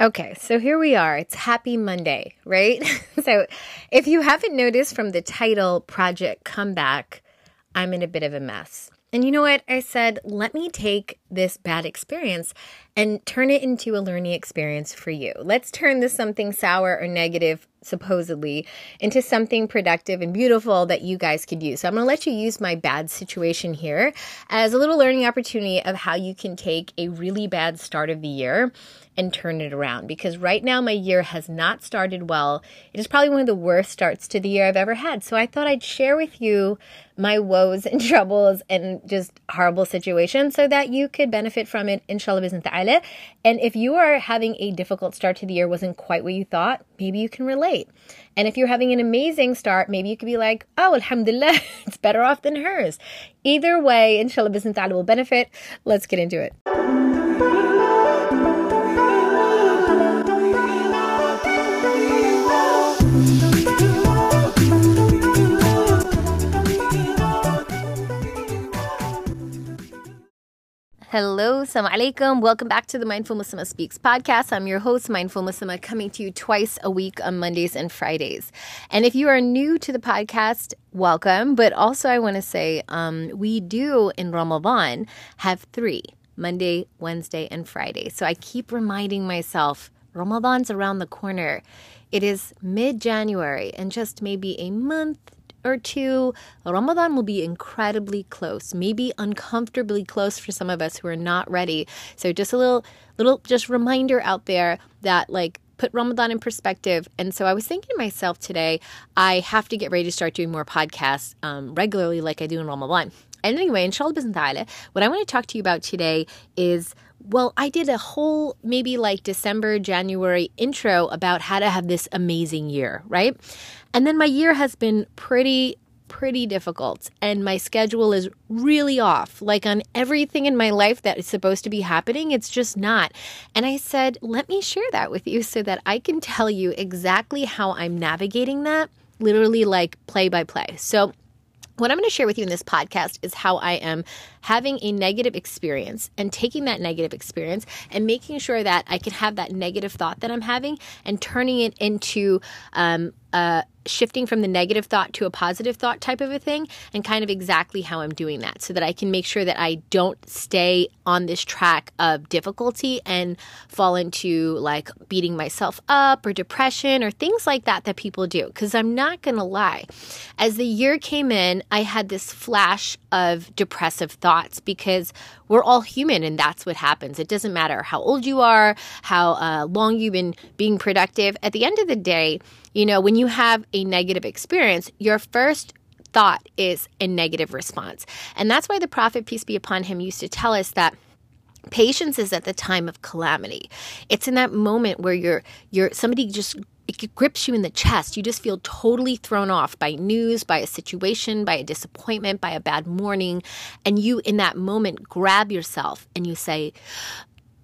Okay, so here we are. It's Happy Monday, right? so, if you haven't noticed from the title, Project Comeback, I'm in a bit of a mess. And you know what? I said, let me take this bad experience and turn it into a learning experience for you. Let's turn this something sour or negative supposedly into something productive and beautiful that you guys could use. So I'm going to let you use my bad situation here as a little learning opportunity of how you can take a really bad start of the year and turn it around because right now my year has not started well. It is probably one of the worst starts to the year I've ever had. So I thought I'd share with you my woes and troubles and just horrible situations so that you could benefit from it inshallah. And if you are having a difficult start to the year wasn't quite what you thought, maybe you can relate. And if you're having an amazing start, maybe you could be like, oh, alhamdulillah, it's better off than hers. Either way, inshallah, business will benefit. Let's get into it. Hello, Assalamu alaikum. Welcome back to the Mindful Muslimah Speaks podcast. I'm your host, Mindful Muslimah, coming to you twice a week on Mondays and Fridays. And if you are new to the podcast, welcome. But also, I want to say um, we do in Ramadan have three Monday, Wednesday, and Friday. So I keep reminding myself Ramadan's around the corner. It is mid January and just maybe a month, or two, Ramadan will be incredibly close, maybe uncomfortably close for some of us who are not ready. So just a little little just reminder out there that like put Ramadan in perspective. And so I was thinking to myself today, I have to get ready to start doing more podcasts um, regularly like I do in Ramadan. And anyway, inshallah what I want to talk to you about today is well, I did a whole maybe like December, January intro about how to have this amazing year, right? And then my year has been pretty pretty difficult and my schedule is really off. Like on everything in my life that is supposed to be happening, it's just not. And I said, let me share that with you so that I can tell you exactly how I'm navigating that, literally like play by play. So what I'm going to share with you in this podcast is how I am having a negative experience and taking that negative experience and making sure that I can have that negative thought that I'm having and turning it into um, uh, shifting from the negative thought to a positive thought type of a thing, and kind of exactly how I'm doing that so that I can make sure that I don't stay on this track of difficulty and fall into like beating myself up or depression or things like that that people do. Because I'm not going to lie, as the year came in, I had this flash of depressive thoughts because we're all human and that's what happens. It doesn't matter how old you are, how uh, long you've been being productive. At the end of the day, you know, when you have a negative experience, your first thought is a negative response. And that's why the Prophet, peace be upon him, used to tell us that patience is at the time of calamity. It's in that moment where you're you're somebody just it grips you in the chest. You just feel totally thrown off by news, by a situation, by a disappointment, by a bad morning. And you, in that moment, grab yourself and you say,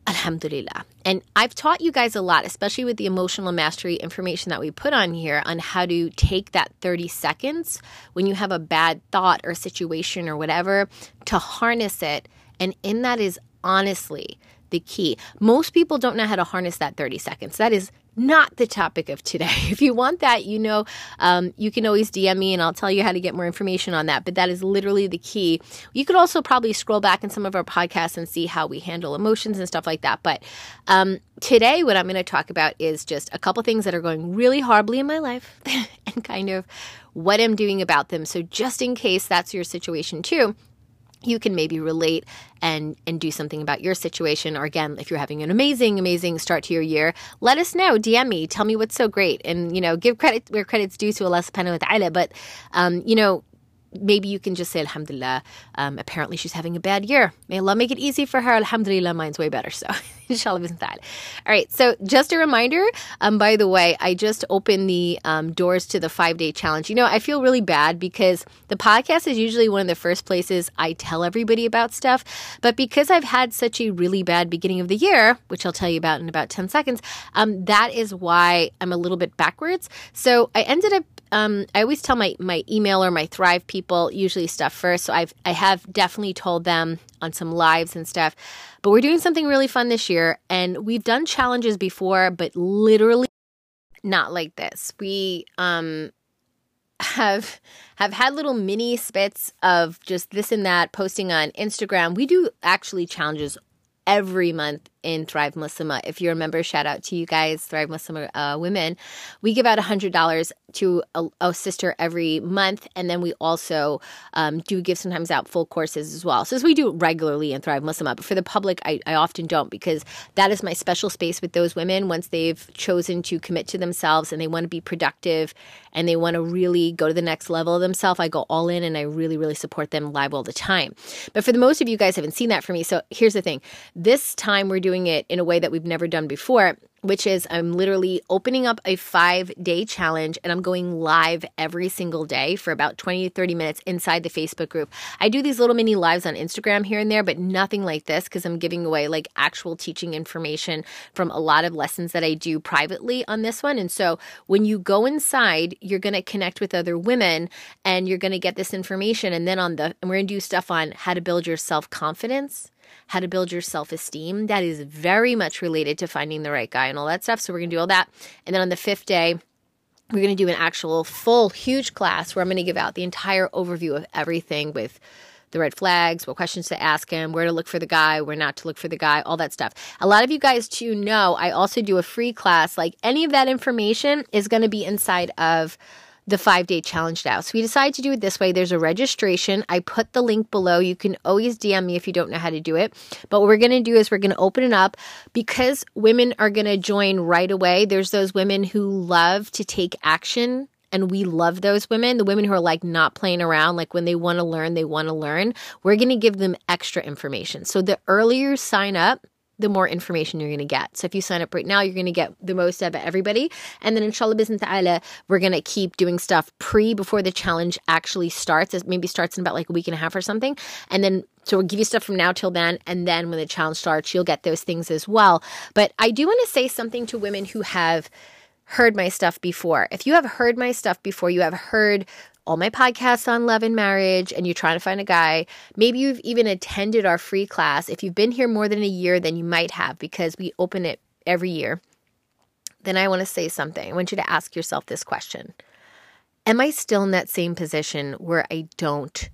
Alhamdulillah. And I've taught you guys a lot, especially with the emotional mastery information that we put on here, on how to take that 30 seconds when you have a bad thought or situation or whatever to harness it. And in that is honestly the key. Most people don't know how to harness that 30 seconds. That is not the topic of today. If you want that, you know, um, you can always DM me and I'll tell you how to get more information on that. But that is literally the key. You could also probably scroll back in some of our podcasts and see how we handle emotions and stuff like that. But um, today, what I'm going to talk about is just a couple things that are going really horribly in my life and kind of what I'm doing about them. So, just in case that's your situation too, you can maybe relate and and do something about your situation. Or again if you're having an amazing amazing start to your year let us know. Dm me. Tell me what's so great. And you know give credit where credit's due to allah subhanahu wa ta'ala but um, you know maybe you can just say alhamdulillah um, apparently she's having a bad year. May allah make it easy for her. Alhamdulillah mine's way better. So inshallah isn't that all right so just a reminder um, by the way i just opened the um, doors to the five day challenge. You know i feel really bad because the podcast is usually one of the first places i tell everybody about stuff. But because i've had such a really bad beginning of the year which i'll tell you about in about 10 seconds um, that is why i'm a little bit backwards. So i ended up um, I always tell my my email or my Thrive people usually stuff first. So I've I have definitely told them on some lives and stuff. But we're doing something really fun this year, and we've done challenges before, but literally not like this. We um have have had little mini spits of just this and that posting on Instagram. We do actually challenges every month in Thrive Muslimah. If you're a member, shout out to you guys, Thrive Muslimah uh, women. We give out $100 to a, a, sister every month. And then we also um, do give sometimes out full courses as well. So as we do regularly in Thrive Muslimah. But for the public, I, I often don't because that is my special space with those women once they've chosen to commit to themselves and they want to be productive and they want to really go to the next level of themselves. I go all in and I really, really support them live all the time. But for the most of you guys haven't seen that for me. So here's the thing. This time we're doing doing it in a way that we've never done before which is I'm literally opening up a five day challenge and I'm going live every single day for about 20 to 30 minutes inside the Facebook group. I do these little mini lives on Instagram here and there, but nothing like this because I'm giving away like actual teaching information from a lot of lessons that I do privately on this one. And so when you go inside, you're going to connect with other women and you're going to get this information. And then on the, and we're going to do stuff on how to build your self confidence how to build your self esteem. That is very much related to finding the right guy and all that stuff. So we're going to do all that. And then on the fifth day, we're going to do an actual full, huge class where I'm going to give out the entire overview of everything with the red flags, what questions to ask him, where to look for the guy, where not to look for the guy, all that stuff. A lot of you guys too know I also do a free class. Like any of that information is going to be inside of the five day challenge now. So we decided to do it this way. There's a registration. I put the link below. You can always DM me if you don't know how to do it. But what we're going to do is we're going to open it up because women are going to join right away. There's those women who love to take action and we love those women the women who are like not playing around like when they want to learn they want to learn we're going to give them extra information so the earlier you sign up the more information you're going to get. So if you sign up right now, you're going to get the most of everybody. And then inshallah bisn ta'ala, we're going to keep doing stuff pre before the challenge actually starts. It maybe starts in about like a week and a half or something. And then so we'll give you stuff from now till then. And then when the challenge starts, you'll get those things as well. But I do want to say something to women who have heard my stuff before. If you have heard my stuff before, you have heard all my podcasts on love and marriage and you're trying to find a guy, maybe you've even attended our free class. If you've been here more than a year, then you might have because we open it every year. Then I want to say something. I want you to ask yourself this question Am I still in that same position where I don't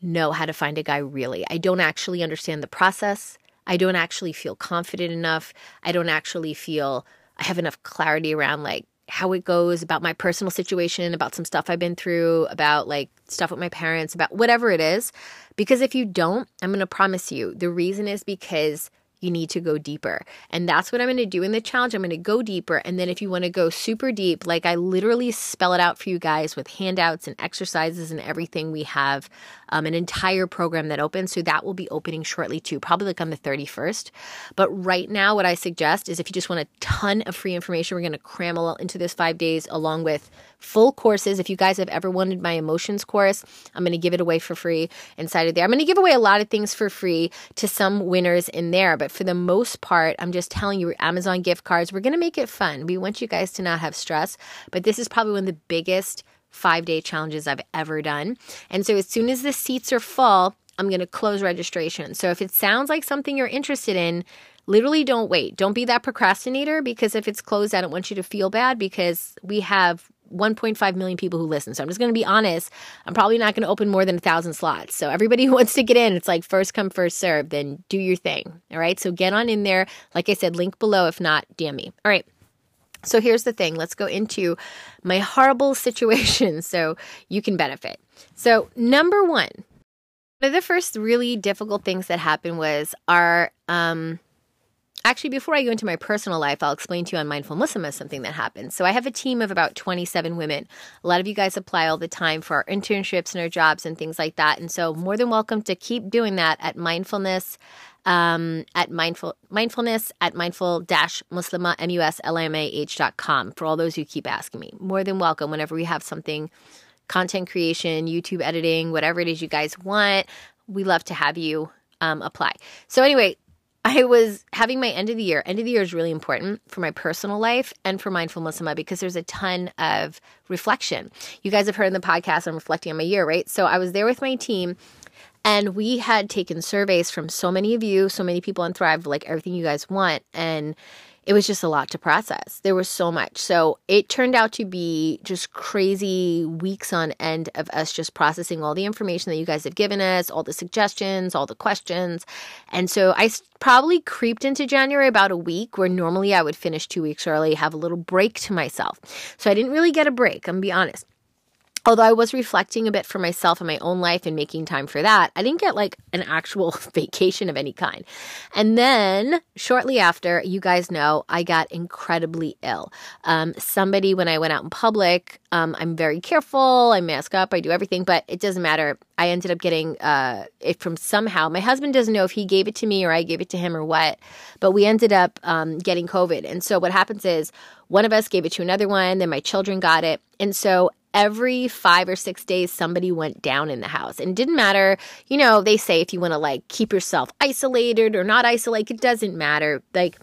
know how to find a guy really? I don't actually understand the process. I don't actually feel confident enough. I don't actually feel I have enough clarity around like how it goes, about my personal situation, about some stuff I've been through, about like stuff with my parents, about whatever it is. Because if you don't, I'm going to promise you the reason is because you need to go deeper. And that's what I'm going to do in the challenge. I'm going to go deeper. And then if you want to go super deep, like I literally spell it out for you guys with handouts and exercises and everything, we have um, an entire program that opens. So that will be opening shortly too, probably like on the 31st. But right now, what I suggest is if you just want a ton of free information, we're going to cram all into this five days along with full courses. If you guys have ever wanted my emotions course, I'm going to give it away for free inside of there. I'm going to give away a lot of things for free to some winners in there, but for the most part, I'm just telling you, Amazon gift cards, we're going to make it fun. We want you guys to not have stress, but this is probably one of the biggest five day challenges I've ever done. And so as soon as the seats are full, I'm going to close registration. So if it sounds like something you're interested in, literally don't wait. Don't be that procrastinator because if it's closed, I don't want you to feel bad because we have 1.5 million people who listen. So I'm just going to be honest. I'm probably not going to open more than a thousand slots. So everybody who wants to get in, it's like first come, first serve. Then do your thing. All right. So get on in there. Like I said, link below. If not, DM me. All right. So here's the thing. Let's go into my horrible situation so you can benefit. So number one, one of the first really difficult things that happened was our um, Actually, before I go into my personal life, I'll explain to you on Mindful Muslimah something that happened. So I have a team of about 27 women. A lot of you guys apply all the time for our internships and our jobs and things like that. And so more than welcome to keep doing that at mindfulness um, at mindful mindfulness at mindful dash muslima m u s l m a h dot for all those who keep asking me. More than welcome whenever we have something content creation, YouTube editing, whatever it is you guys want. We love to have you um, apply. So anyway, I was having my end of the year. End of the year is really important for my personal life and for Mindful Muslimah because there's a ton of reflection. You guys have heard in the podcast, I'm reflecting on my year, right? So I was there with my team and we had taken surveys from so many of you, so many people on Thrive, like everything you guys want. And it was just a lot to process. There was so much. So it turned out to be just crazy weeks on end of us just processing all the information that you guys have given us, all the suggestions, all the questions. And so I probably creeped into January about a week where normally I would finish two weeks early, have a little break to myself. So I didn't really get a break, I'm gonna be honest although I was reflecting a bit for myself in my own life and making time for that, I didn't get like an actual vacation of any kind. And then shortly after, you guys know, I got incredibly ill. Um, somebody, when I went out in public, um, I'm very careful, I mask up, I do everything, but it doesn't matter. I ended up getting uh, it from somehow. My husband doesn't know if he gave it to me or I gave it to him or what, but we ended up um, getting COVID. And so what happens is one of us gave it to another one, then my children got it. And so every five or six days somebody went down in the house. And didn't matter you know they say if you want to like keep yourself isolated or not isolate it doesn't matter. Like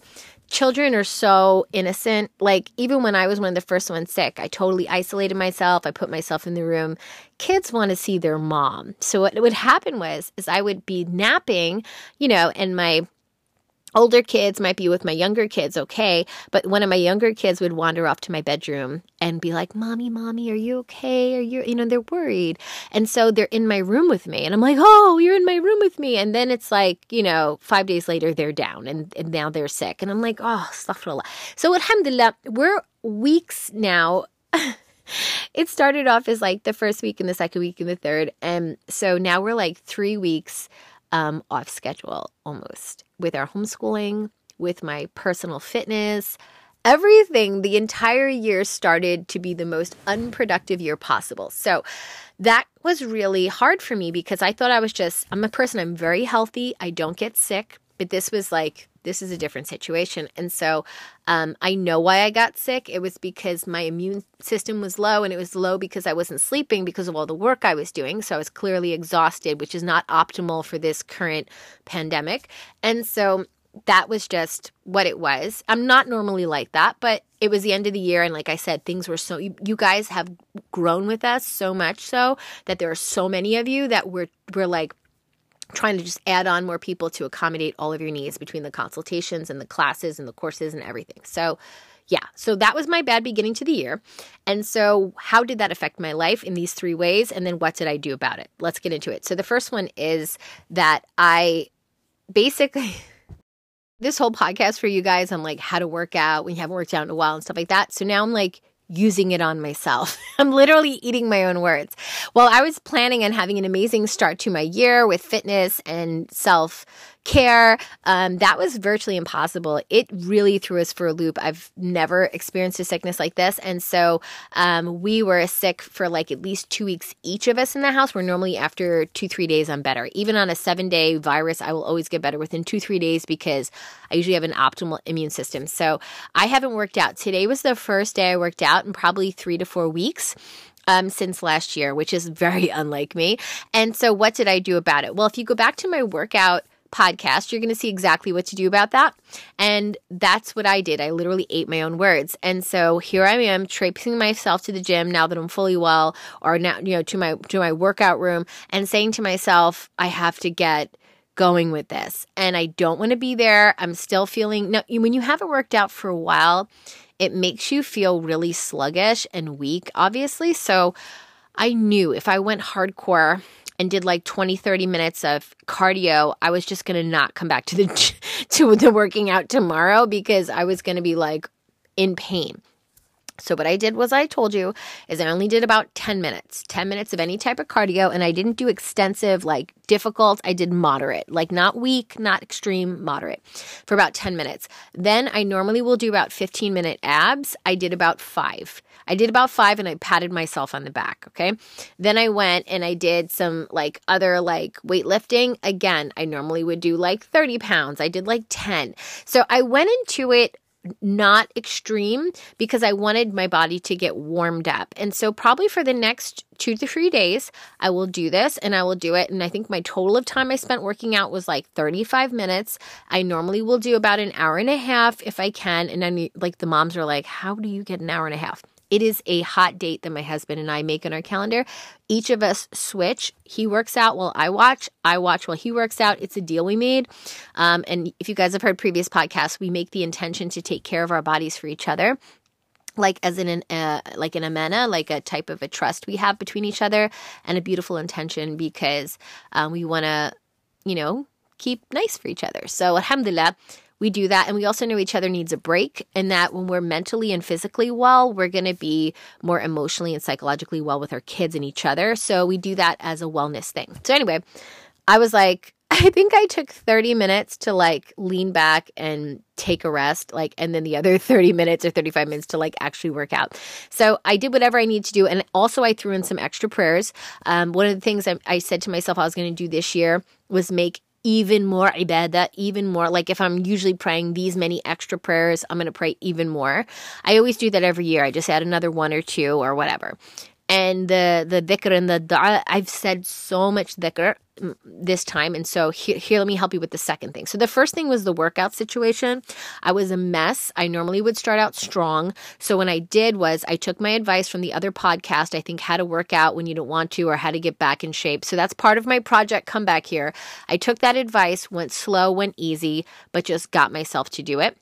children are so innocent. Like even when i was one of the first ones sick i totally isolated myself. I put myself in the room. Kids want to see their mom. So what would happen was is i would be napping you know and my older kids might be with my younger kids, okay. But one of my younger kids would wander off to my bedroom and be like, Mommy, Mommy, are you okay? Are you, you know, they're worried. And so they're in my room with me. And I'm like, Oh, you're in my room with me. And then it's like, you know, five days later, they're down and, and now they're sick. And I'm like, Oh, astaghfirullah. So, alhamdulillah, we're weeks now. it started off as like the first week and the second week and the third. And so now we're like three weeks um, off schedule almost with our homeschooling, with my personal fitness. Everything, the entire year started to be the most unproductive year possible. So that was really hard for me because I thought I was just, I'm a person, I'm very healthy, I don't get sick. But this was like, this is a different situation. And so um, I know why I got sick. It was because my immune system was low, and it was low because I wasn't sleeping because of all the work I was doing. So I was clearly exhausted, which is not optimal for this current pandemic. And so that was just what it was. I'm not normally like that, but it was the end of the year. And like I said, things were so, you, you guys have grown with us so much so that there are so many of you that we're, we're like, trying to just add on more people to accommodate all of your needs between the consultations and the classes and the courses and everything. So, yeah, so that was my bad beginning to the year. And so, how did that affect my life in these three ways? And then, what did I do about it? Let's get into it. So, the first one is that I basically. this whole podcast for you guys on like how to work out when you haven't worked out in a while and stuff like that. So now I'm like using it on myself. I'm literally eating my own words. Well, I was planning on having an amazing start to my year with fitness and self care. Um, that was virtually impossible. It really threw us for a loop. I've never experienced a sickness like this. And so um, we were sick for like at least two weeks each of us in the house. We're normally after two, three days, I'm better. Even on a seven day virus, I will always get better within two, three days because I usually have an optimal immune system. So I haven't worked out. Today was the first day I worked out in probably three to four weeks. Um, since last year, which is very unlike me. And so, what did I do about it? Well, if you go back to my workout podcast, you're going to see exactly what to do about that. And that's what I did. I literally ate my own words. And so here I am traipsing myself to the gym now that I'm fully well or now, you know, to my to my workout room and saying to myself, I have to get going with this. And I don't want to be there. I'm still feeling now when you haven't worked out for a while, it makes you feel really sluggish and weak, obviously. So I knew if I went hardcore and did like 20 30 minutes of cardio i was just going to not come back to the to the working out tomorrow because i was going to be like in pain so what I did was I told you is I only did about 10 minutes, 10 minutes of any type of cardio and I didn't do extensive like difficult. I did moderate, like not weak, not extreme, moderate for about 10 minutes. Then I normally will do about 15 minute abs. I did about 5. I did about five and I patted myself on the back. Okay. Then I went and I did some like other like weightlifting. Again, I normally would do like 30 pounds. I did like 10. So I went into it not extreme because I wanted my body to get warmed up. And so, probably for the next two to three days, I will do this and I will do it. And I think my total of time I spent working out was like 35 minutes. I normally will do about an hour and a half if I can. And then, like, the moms are like, How do you get an hour and a half? It is a hot date that my husband and I make on our calendar. Each of us switch. He works out while I watch. I watch while he works out. It's a deal we made. Um, and if you guys have heard previous podcasts, we make the intention to take care of our bodies for each other like as in an uh, like an amana, like a type of a trust we have between each other, and a beautiful intention because um, we want to, you know, keep nice for each other. So alhamdulillah, we do that. And we also know each other needs a break, and that when we're mentally and physically well, we're going to be more emotionally and psychologically well with our kids and each other. So we do that as a wellness thing. So, anyway, I was like, I think I took 30 minutes to like lean back and take a rest, like, and then the other 30 minutes or 35 minutes to like actually work out. So I did whatever I need to do. And also, I threw in some extra prayers. Um, one of the things I, I said to myself I was going to do this year was make even more ibadah, even more. Like if I'm usually praying these many extra prayers, I'm going to pray even more. I always do that every year. I just add another one or two or whatever and the the dhikr and the dua. I've said so much dhikr mm, this time, and so here, here, let me help you with the second thing. So the first thing was the workout situation. I was a mess. I normally would start out strong. So when I did was I took my advice from the other podcast. I think how to work out when you don't want to, or how to get back in shape. So that's part of my project comeback here. I took that advice, went slow, went easy, but just got myself to do it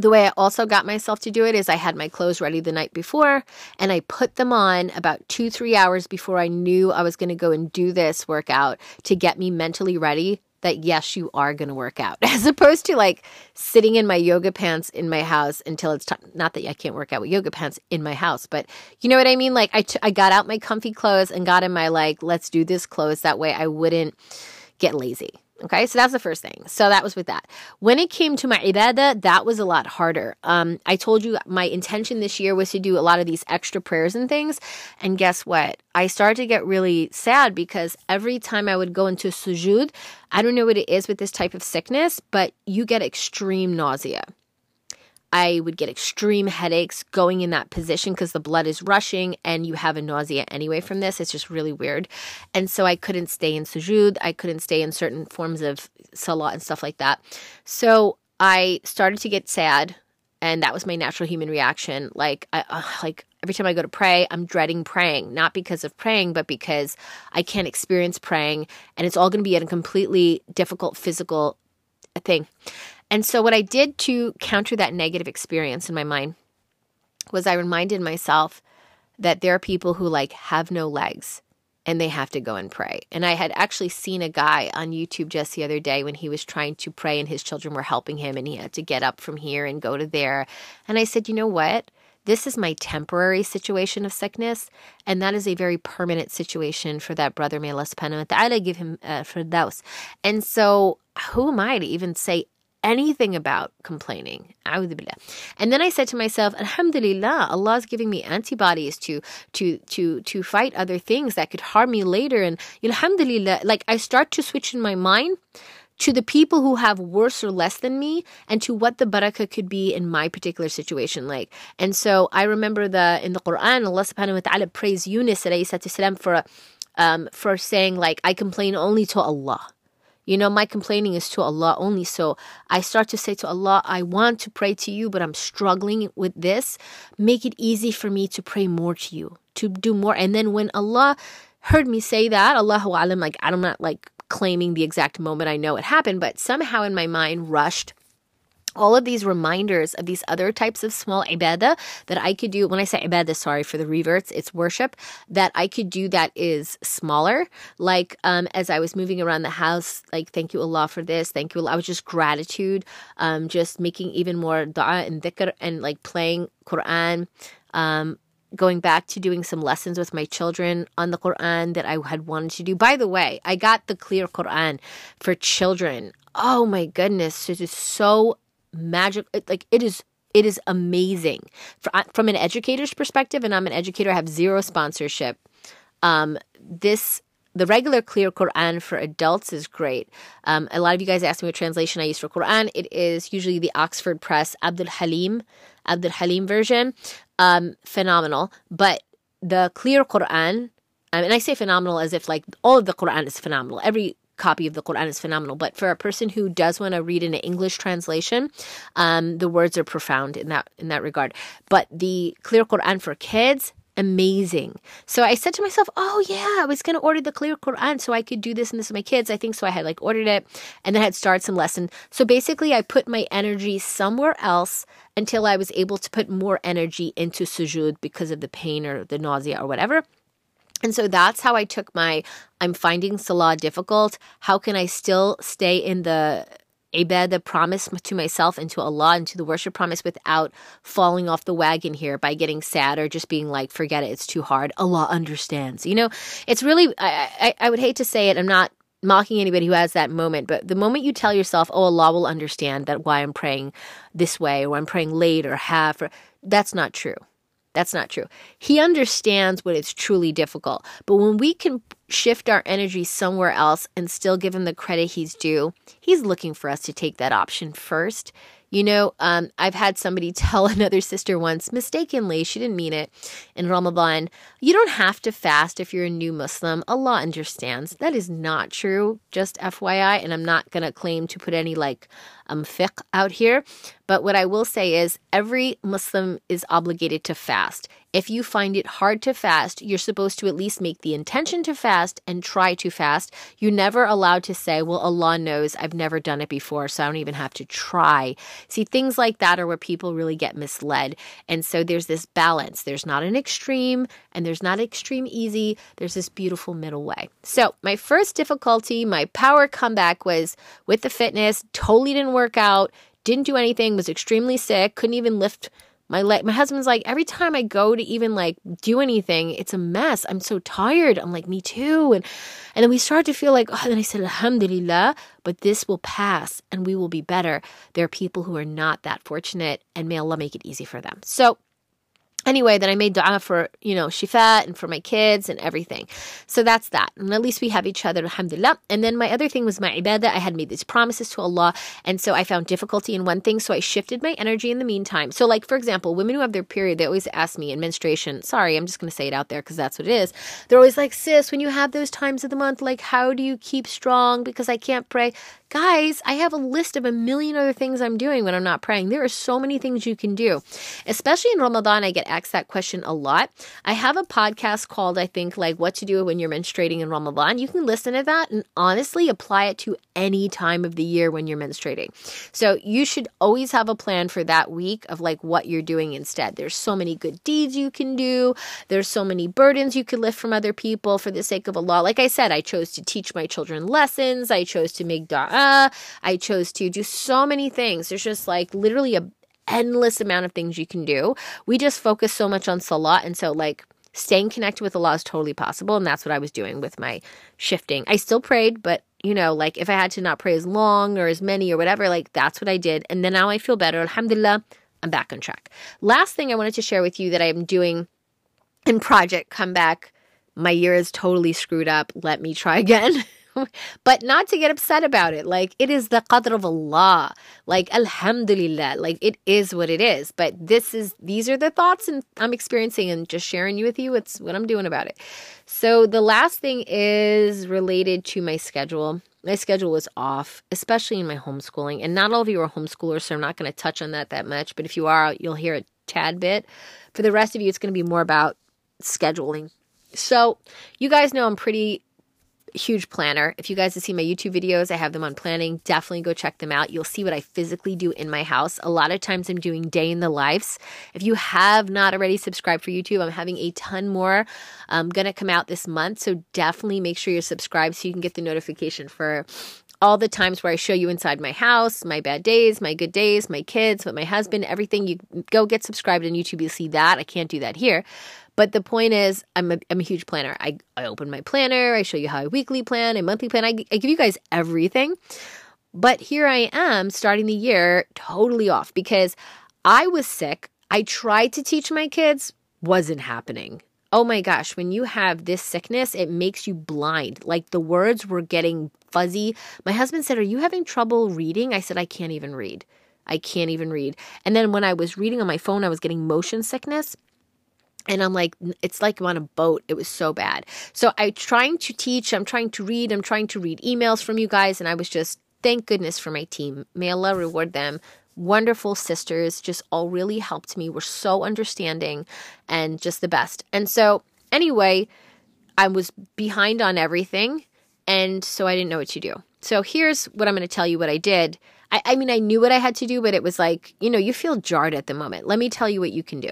the way I also got myself to do it is I had my clothes ready the night before and I put them on about two, three hours before I knew I was going to go and do this workout to get me mentally ready that yes, you are going to work out, as opposed to like sitting in my yoga pants in my house until it's time. Not that I can't work out with yoga pants in my house, but you know what I mean? Like I, t- I got out my comfy clothes and got in my like, let's do this clothes. That way I wouldn't get lazy. Okay, so that's the first thing. So that was with that. When it came to my ibadah, that was a lot harder. Um, I told you my intention this year was to do a lot of these extra prayers and things. And guess what? I started to get really sad because every time I would go into sujood, I don't know what it is with this type of sickness, but you get extreme nausea. I would get extreme headaches going in that position because the blood is rushing and you have a nausea anyway from this. It's just really weird. And so I couldn't stay in sujood. I couldn't stay in certain forms of salat and stuff like that. So I started to get sad and that was my natural human reaction. Like, I, uh, like every time I go to pray, I'm dreading praying, not because of praying, but because I can't experience praying and it's all going to be a completely difficult physical thing. And so, what I did to counter that negative experience in my mind was I reminded myself that there are people who like have no legs and they have to go and pray. And I had actually seen a guy on YouTube just the other day when he was trying to pray and his children were helping him and he had to get up from here and go to there. And I said, you know what? This is my temporary situation of sickness, and that is a very permanent situation for that brother. May Allah subhanahu wa ta'ala give him uh, firdaus. And so, who am I to even say anything about complaining. And then I said to myself, Alhamdulillah, Allah is giving me antibodies to to to to fight other things that could harm me later. And Alhamdulillah, like I start to switch in my mind to the people who have worse or less than me and to what the barakah could be in my particular situation like and so i remember the in the quran allah subhanahu wa ta'ala praised yunus for um, for saying like i complain only to allah you know, my complaining is to Allah only. So I start to say to Allah, I want to pray to you, but I'm struggling with this. Make it easy for me to pray more to you, to do more. And then when Allah heard me say that, Allahu Alam, like I'm not like claiming the exact moment I know it happened, but somehow in my mind rushed all of these reminders of these other types of small ibadah that I could do. When I say ibadah, sorry for the reverts, it's worship that I could do that is smaller. Like um, as I was moving around the house, like thank you Allah for this, thank you Allah. I was just gratitude, um, just making even more dua and dhikr and like playing Quran. Um, going back to doing some lessons with my children on the Quran that I had wanted to do. By the way, I got the clear Quran for children. Oh my goodness, it is so magic like it is it is amazing from an educator's perspective and i'm an educator i have zero sponsorship um, this the regular clear Quran for adults is great. Um, a lot of you guys asked me what translation I use for Quran. It is usually the Oxford Press Abdul Halim, Abdul Halim version. Um, phenomenal. But the clear Quran, um, and I say phenomenal as if like all of the Quran is phenomenal. Every copy of the Quran is phenomenal. But for a person who does want to read in an English translation, um, the words are profound in that in that regard. But the clear Quran for kids, amazing. So I said to myself, oh yeah, I was going to order the clear Quran so I could do this and this with my kids. I think so. I had like ordered it and then I had started some lesson. So basically I put my energy somewhere else until I was able to put more energy into sujood because of the pain or the nausea or whatever. And so that's how I took my I'm finding Salah difficult. How can I still stay in the ibadah promise to myself and to Allah and to the worship promise without falling off the wagon here by getting sad or just being like, forget it, it's too hard. Allah understands. You know, it's really, I, I, I would hate to say it. I'm not mocking anybody who has that moment, but the moment you tell yourself, oh, Allah will understand that why I'm praying this way or I'm praying late or half, or that's not true. That's not true. He understands when it's truly difficult. But when we can shift our energy somewhere else and still give him the credit he's due, he's looking for us to take that option first you know, um, I've had somebody tell another sister once, mistakenly, she didn't mean it, in Ramadan, you don't have to fast if you're a new Muslim. Allah understands. That is not true, just FYI. And I'm not going to claim to put any like um, fiqh out here. But what I will say is every Muslim is obligated to fast. If you find it hard to fast, you're supposed to at least make the intention to fast and try to fast. You're never allowed to say, Well, Allah knows I've never done it before, so I don't even have to try. See, things like that are where people really get misled. And so there's this balance. There's not an extreme and there's not extreme easy. There's this beautiful middle way. So, my first difficulty, my power comeback was with the fitness, totally didn't work out, didn't do anything, was extremely sick, couldn't even lift my leg. My husband's like every time i go to even like do anything it's a mess. I'm so tired. I'm like me too. And and then we start to feel like oh then i said alhamdulillah but this will pass and we will be better. There are people who are not that fortunate and may allah make it easy for them. So anyway, then I made dua for, you know, Shifa and for my kids and everything. So that's that. And at least we have each other, alhamdulillah. And then my other thing was my ibadah. I had made these promises to Allah. And so I found difficulty in one thing. So I shifted my energy in the meantime. So, like, for example, women who have their period, they always ask me in menstruation, sorry, I'm just going to say it out there because that's what it is. They're always like, sis, when you have those times of the month, like, how do you keep strong? Because I can't pray. Guys, I have a list of a million other things I'm doing when I'm not praying. There are so many things you can do. Especially in Ramadan, I get asked that question a lot. I have a podcast called, I think, like What to Do When You're Menstruating in Ramadan. You can listen to that and honestly apply it to any time of the year when you're menstruating. So you should always have a plan for that week of like what you're doing instead. There's so many good deeds you can do, there's so many burdens you could lift from other people for the sake of Allah. Like I said, I chose to teach my children lessons, I chose to make dua I chose to do so many things. There's just like literally a endless amount of things you can do. We just focus so much on salah and so like staying connected with Allah is totally possible and that's what I was doing with my shifting. I still prayed, but you know, like if I had to not pray as long or as many or whatever, like that's what I did. And then now I feel better. Alhamdulillah, I'm back on track. Last thing I wanted to share with you that I'm doing in Project Comeback. My year is totally screwed up. Let me try again. but not to get upset about it. Like it is the qadr of Allah. Like alhamdulillah. Like it is what it is. But this is these are the thoughts and I'm experiencing and just sharing you with you. It's what I'm doing about it. So the last thing is related to my schedule. My schedule was off, especially in my homeschooling. And not all of you are homeschoolers, so I'm not going to touch on that that much. But if you are, you'll hear a tad bit. For the rest of you, it's going to be more about scheduling. So, you guys know I'm pretty huge planner. If you guys have seen my YouTube videos, I have them on planning. Definitely go check them out. You'll see what I physically do in my house. A lot of times I'm doing day in the lives. If you have not already subscribed for YouTube, I'm having a ton more um, gonna come out this month. So definitely make sure you're subscribed so you can get the notification for all the times where I show you inside my house, my bad days, my good days, my kids, with my husband, everything. You go get subscribed on YouTube, you'll see that. I can't do that here. But the point is, I'm a, I'm a huge planner. I, I open my planner, I show you how I weekly plan, a monthly plan. I, I give you guys everything. But here I am starting the year totally off because I was sick. I tried to teach my kids, wasn't happening. oh my gosh, when you have this sickness, it makes you blind. Like the words were getting fuzzy. My husband said, Are you having trouble reading? I said, I can't even read. I can't even read. And then when I was reading on my phone, I was getting motion sickness. And I'm like, it's like I'm on a boat. It was so bad. So I'm trying to teach, I'm trying to read, I'm trying to read emails from you guys. And I was just, thank goodness for my team. May Allah reward them. Wonderful sisters, just all really helped me. Were so understanding and just the best. And so, anyway, I was behind on everything. And so I didn't know what to do. So here's what I'm going to tell you what I did. I, I mean, I knew what I had to do, but it was like, you know, you feel jarred at the moment. Let me tell you what you can do.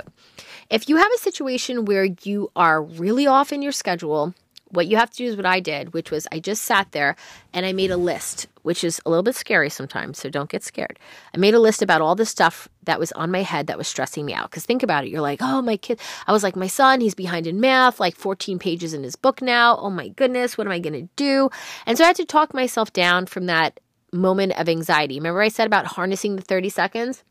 If you have a situation where you are really off in your schedule, what you have to do is what I did, which was I just sat there and I made a list, which is a little bit scary sometimes, so don't get scared. I made a list about all the stuff that was on my head that was stressing me out. Because think about it, you're like, oh, my kid, I was like, my son, he's behind in math, like 14 pages in his book now. Oh my goodness, what am I going to do? And so I had to talk myself down from that moment of anxiety. Remember, I said about harnessing the 30 seconds?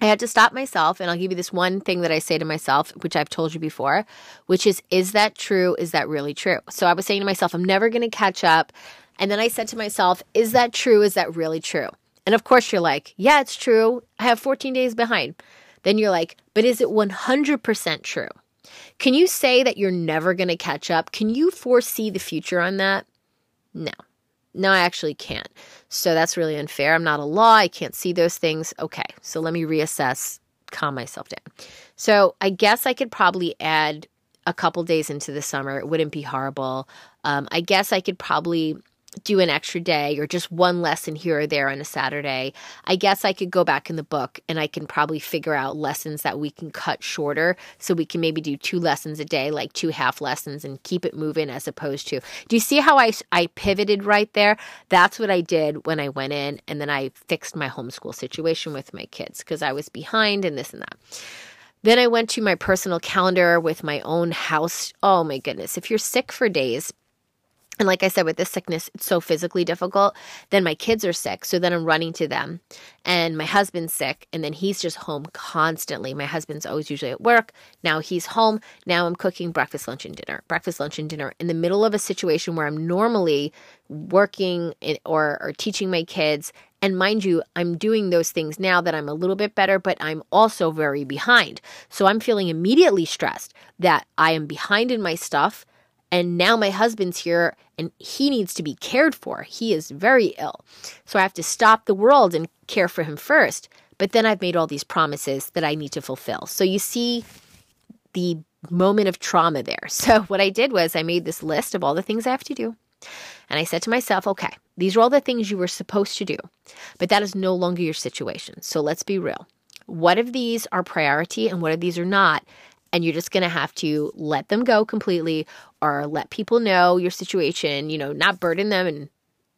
I had to stop myself, and I'll give you this one thing that I say to myself, which I've told you before, which is, is that true? Is that really true? So I was saying to myself, I'm never going to catch up. And then I said to myself, is that true? Is that really true? And of course, you're like, yeah, it's true. I have 14 days behind. Then you're like, but is it 100% true? Can you say that you're never going to catch up? Can you foresee the future on that? No. No, I actually can't. So that's really unfair. I'm not Allah. I can't see those things. Okay, so let me reassess, calm myself down. So I guess I could probably add a couple days into the summer. It wouldn't be horrible. Um, I guess I could probably do an extra day or just one lesson here or there on a Saturday, I guess I could go back in the book and I can probably figure out lessons that we can cut shorter. So we can maybe do two lessons a day, like two half lessons, and keep it moving as opposed to. Do you see how I, I pivoted right there? That's what I did when I went in and then I fixed my homeschool situation with my kids because I was behind and this and that. Then I went to my personal calendar with my own house. Oh my goodness. If you're sick for days, and like I said, with this sickness, it's so physically difficult. Then my kids are sick. So then I'm running to them. And my husband's sick. And then he's just home constantly. My husband's always usually at work. Now he's home. Now I'm cooking breakfast, lunch, and dinner. Breakfast, lunch, and dinner in the middle of a situation where I'm normally working or, or teaching my kids. And mind you, I'm doing those things now that I'm a little bit better, but I'm also very behind. So I'm feeling immediately stressed that I am behind in my stuff and now my husband's here and he needs to be cared for. He is very ill. So I have to stop the world and care for him first. But then I've made all these promises that I need to fulfill. So you see the moment of trauma there. So what I did was I made this list of all the things I have to do. And I said to myself, okay, these are all the things you were supposed to do, but that is no longer your situation. So let's be real. What of these are priority and what of these are not? And you're just going to have to let them go completely or let people know your situation, you know, not burden them and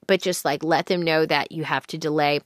but just like let them know that you have to delay.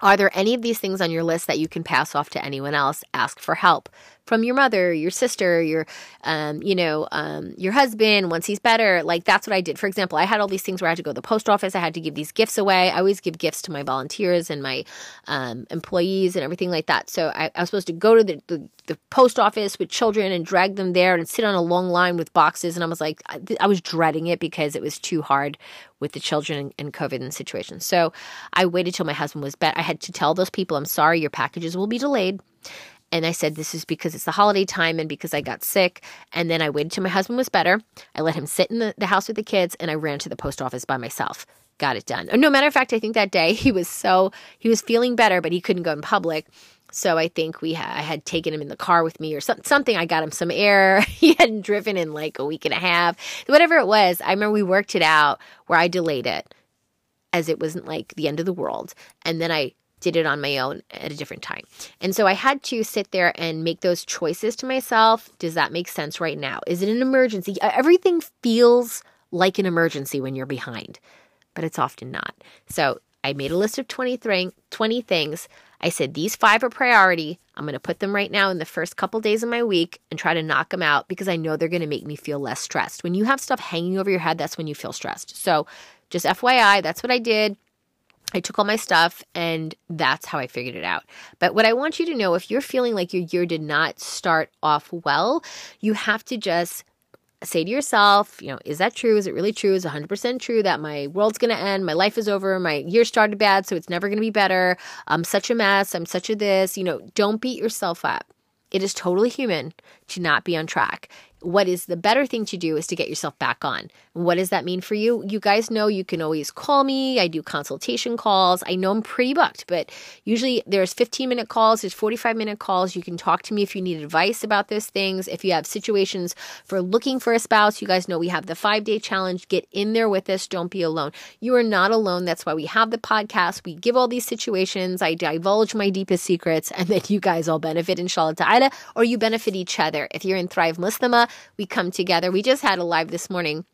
Are there any of these things on your list that you can pass off to anyone else? Ask for help from your mother, your sister, your, um, you know, um, your husband once he's better. Like that's what I did. For example, I had all these things where I had to go to the post office. I had to give these gifts away. I always give gifts to my volunteers and my um, employees and everything like that. So I, I was supposed to go to the, the, the, post office with children and drag them there and sit on a long line with boxes. And I was like, I, I was dreading it because it was too hard with the children and COVID and situations. So I waited till my husband was better. I had to tell those people, I'm sorry, your packages will be delayed. And I said, This is because it's the holiday time and because I got sick. And then I waited till my husband was better. I let him sit in the, the house with the kids and I ran to the post office by myself. Got it done. No matter of fact, I think that day he was so, he was feeling better, but he couldn't go in public. So I think we ha- I had taken him in the car with me or some- something. I got him some air. he hadn't driven in like a week and a half. Whatever it was, I remember we worked it out where I delayed it as it wasn't like the end of the world. And then I did it on my own at a different time. And so I had to sit there and make those choices to myself. Does that make sense right now? Is it an emergency? Everything feels like an emergency when you're behind, but it's often not. So I made a list of 20, 20 things. I said, these five are priority. I'm going to put them right now in the first couple days of my week and try to knock them out because I know they're going to make me feel less stressed. When you have stuff hanging over your head, that's when you feel stressed. So just FYI, that's what I did. I took all my stuff and that's how I figured it out. But what I want you to know if you're feeling like your year did not start off well, you have to just say to yourself, you know, is that true? Is it really true? Is 100% true that my world's going to end? My life is over. My year started bad, so it's never going to be better. I'm such a mess. I'm such a this. You know, don't beat yourself up. It is totally human to not be on track what is the better thing to do is to get yourself back on. What does that mean for you? You guys know you can always call me. I do consultation calls. I know I'm pretty booked, but usually there's 15 minute calls, there's 45 minute calls. You can talk to me if you need advice about those things. If you have situations for looking for a spouse, you guys know we have the five day challenge. Get in there with us. Don't be alone. You are not alone. That's why we have the podcast. We give all these situations. I divulge my deepest secrets, and then you guys all benefit, inshallah ta'ala, or you benefit each other. If you're in Thrive Muslimah, we come together. We just had a live this morning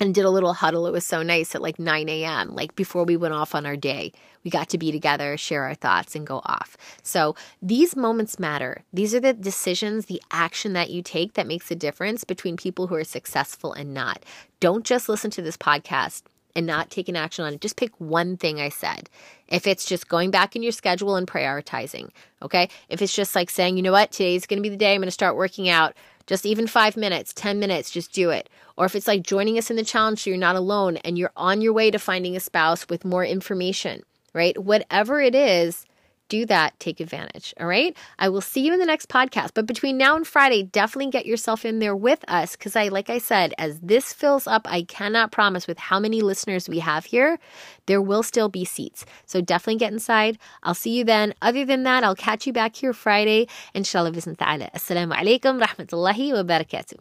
and did a little huddle. It was so nice at like 9 a.m., like before we went off on our day. We got to be together, share our thoughts, and go off. So these moments matter. These are the decisions, the action that you take that makes a difference between people who are successful and not. Don't just listen to this podcast and not taking action on it. Just pick one thing I said. If it's just going back in your schedule and prioritizing, okay? If it's just like saying, you know what, today's gonna be the day I'm gonna start working out just even five minutes, 10 minutes, just do it. Or if it's like joining us in the challenge so you're not alone and you're on your way to finding a spouse with more information, right? Whatever it is, do that, take advantage. All right. I will see you in the next podcast. But between now and Friday, definitely get yourself in there with us. Cause I, like I said, as this fills up, I cannot promise with how many listeners we have here, there will still be seats. So definitely get inside. I'll see you then. Other than that, I'll catch you back here Friday. Inshallah, bismillah. Assalamu alaikum, rahmatullahi wa barakatuh.